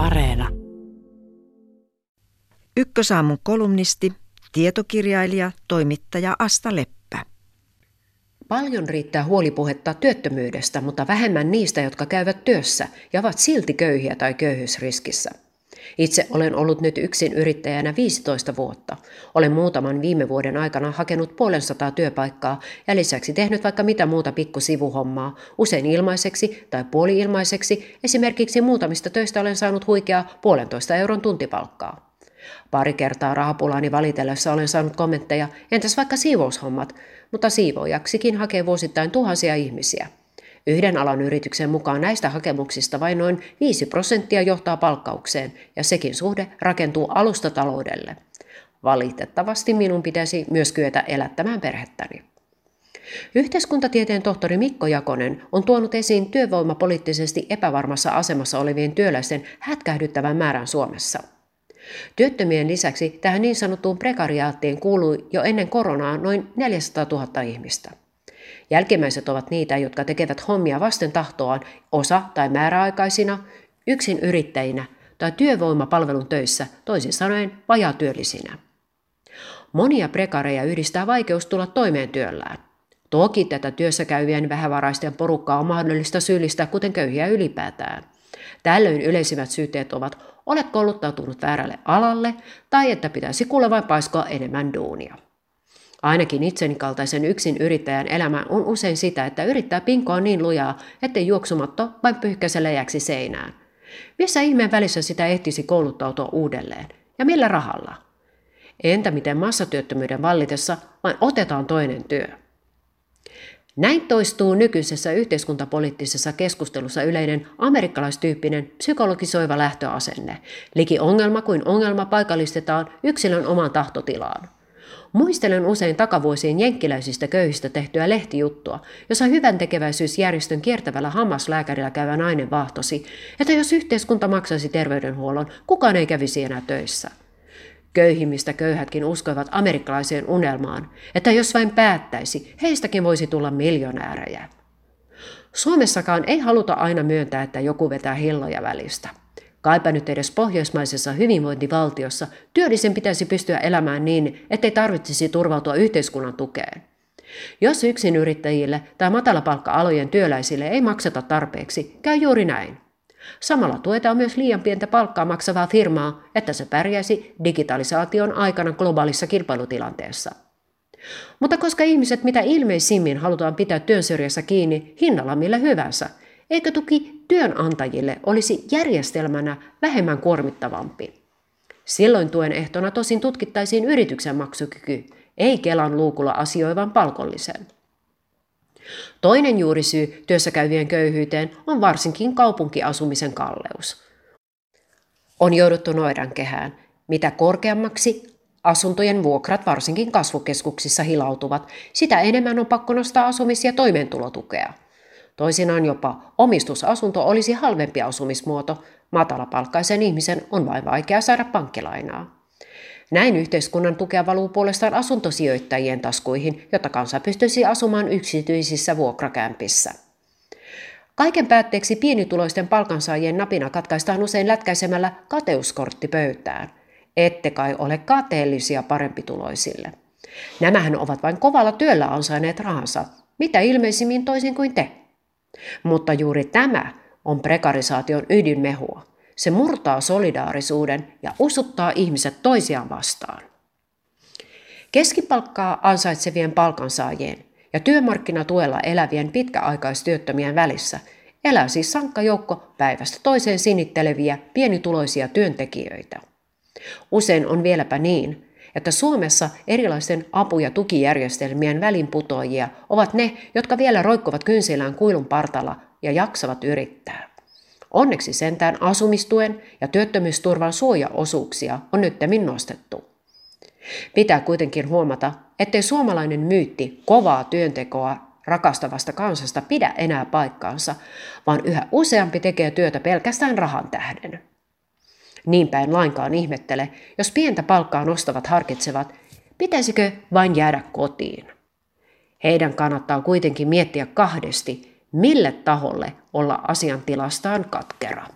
Areena. Ykkösaamun kolumnisti, tietokirjailija, toimittaja Asta Leppä. Paljon riittää huolipuhetta työttömyydestä, mutta vähemmän niistä, jotka käyvät työssä ja ovat silti köyhiä tai köyhyysriskissä. Itse olen ollut nyt yksin yrittäjänä 15 vuotta. Olen muutaman viime vuoden aikana hakenut puolen sataa työpaikkaa ja lisäksi tehnyt vaikka mitä muuta pikkusivuhommaa, usein ilmaiseksi tai puoli-ilmaiseksi. Esimerkiksi muutamista töistä olen saanut huikeaa puolentoista euron tuntipalkkaa. Pari kertaa rahapulaani valitellessa olen saanut kommentteja, entäs vaikka siivoushommat, mutta siivoojaksikin hakee vuosittain tuhansia ihmisiä. Yhden alan yrityksen mukaan näistä hakemuksista vain noin 5 prosenttia johtaa palkkaukseen, ja sekin suhde rakentuu alustataloudelle. Valitettavasti minun pitäisi myös kyetä elättämään perhettäni. Yhteiskuntatieteen tohtori Mikko Jakonen on tuonut esiin työvoimapoliittisesti epävarmassa asemassa olevien työläisten hätkähdyttävän määrän Suomessa. Työttömien lisäksi tähän niin sanottuun prekariaattiin kuului jo ennen koronaa noin 400 000 ihmistä. Jälkimmäiset ovat niitä, jotka tekevät hommia vasten tahtoaan osa- tai määräaikaisina, yksin yrittäjinä tai työvoimapalvelun töissä, toisin sanoen vajaatyöllisinä. Monia prekareja yhdistää vaikeus tulla toimeen työllään. Toki tätä työssä käyvien vähävaraisten porukkaa on mahdollista syyllistää, kuten köyhiä ylipäätään. Tällöin yleisimmät syytteet ovat, olet kouluttautunut väärälle alalle tai että pitäisi kuule vain paiskoa enemmän duunia. Ainakin itseni kaltaisen yksin yrittäjän elämä on usein sitä, että yrittää pinkoa niin lujaa, ettei juoksumatto vain pyyhkäisellä jääksi seinään. Missä ihmeen välissä sitä ehtisi kouluttautua uudelleen? Ja millä rahalla? Entä miten massatyöttömyyden vallitessa vain otetaan toinen työ? Näin toistuu nykyisessä yhteiskuntapoliittisessa keskustelussa yleinen amerikkalaistyyppinen psykologisoiva lähtöasenne. Liki ongelma kuin ongelma paikallistetaan yksilön omaan tahtotilaan. Muistelen usein takavuosien jenkkiläisistä köyhistä tehtyä lehtijuttua, jossa hyvän tekeväisyysjärjestön kiertävällä hammaslääkärillä käyvä nainen vahtosi, että jos yhteiskunta maksaisi terveydenhuollon, kukaan ei kävisi enää töissä. Köyhimmistä köyhätkin uskoivat amerikkalaiseen unelmaan, että jos vain päättäisi, heistäkin voisi tulla miljonäärejä. Suomessakaan ei haluta aina myöntää, että joku vetää hilloja välistä. Kaipa nyt edes pohjoismaisessa hyvinvointivaltiossa työllisen pitäisi pystyä elämään niin, ettei tarvitsisi turvautua yhteiskunnan tukeen. Jos yrittäjille tai matalapalkka-alojen työläisille ei makseta tarpeeksi, käy juuri näin. Samalla tuetaan myös liian pientä palkkaa maksavaa firmaa, että se pärjäisi digitalisaation aikana globaalissa kilpailutilanteessa. Mutta koska ihmiset mitä ilmeisimmin halutaan pitää työn syrjässä kiinni hinnalla millä hyvänsä, eikö tuki työnantajille olisi järjestelmänä vähemmän kuormittavampi? Silloin tuen ehtona tosin tutkittaisiin yrityksen maksukyky, ei Kelan luukulla asioivan palkollisen. Toinen juurisyy työssäkäyvien köyhyyteen on varsinkin kaupunkiasumisen kalleus. On jouduttu noidan kehään. Mitä korkeammaksi asuntojen vuokrat varsinkin kasvukeskuksissa hilautuvat, sitä enemmän on pakko nostaa asumis- ja toimeentulotukea. Toisinaan jopa omistusasunto olisi halvempi asumismuoto, matalapalkkaisen ihmisen on vain vaikea saada pankkilainaa. Näin yhteiskunnan tukea valuu puolestaan asuntosijoittajien taskuihin, jotta kansa pystyisi asumaan yksityisissä vuokrakämpissä. Kaiken päätteeksi pienituloisten palkansaajien napina katkaistaan usein lätkäisemällä kateuskortti pöytään. Ette kai ole kateellisia parempituloisille. Nämähän ovat vain kovalla työllä ansaineet rahansa, mitä ilmeisimmin toisin kuin te. Mutta juuri tämä on prekarisaation ydinmehua. Se murtaa solidaarisuuden ja usuttaa ihmiset toisiaan vastaan. Keskipalkkaa ansaitsevien palkansaajien ja työmarkkinatuella elävien pitkäaikaistyöttömien välissä elää siis sankka joukko päivästä toiseen sinitteleviä pienituloisia työntekijöitä. Usein on vieläpä niin, että Suomessa erilaisten apu- ja tukijärjestelmien välinputoajia ovat ne, jotka vielä roikkuvat kynsillään kuilun partalla ja jaksavat yrittää. Onneksi sentään asumistuen ja työttömyysturvan suojaosuuksia on nyttemmin nostettu. Pitää kuitenkin huomata, ettei suomalainen myytti kovaa työntekoa rakastavasta kansasta pidä enää paikkaansa, vaan yhä useampi tekee työtä pelkästään rahan tähden. Niinpä en lainkaan ihmettele, jos pientä palkkaa nostavat harkitsevat, pitäisikö vain jäädä kotiin. Heidän kannattaa kuitenkin miettiä kahdesti, mille taholle olla asiantilastaan katkera.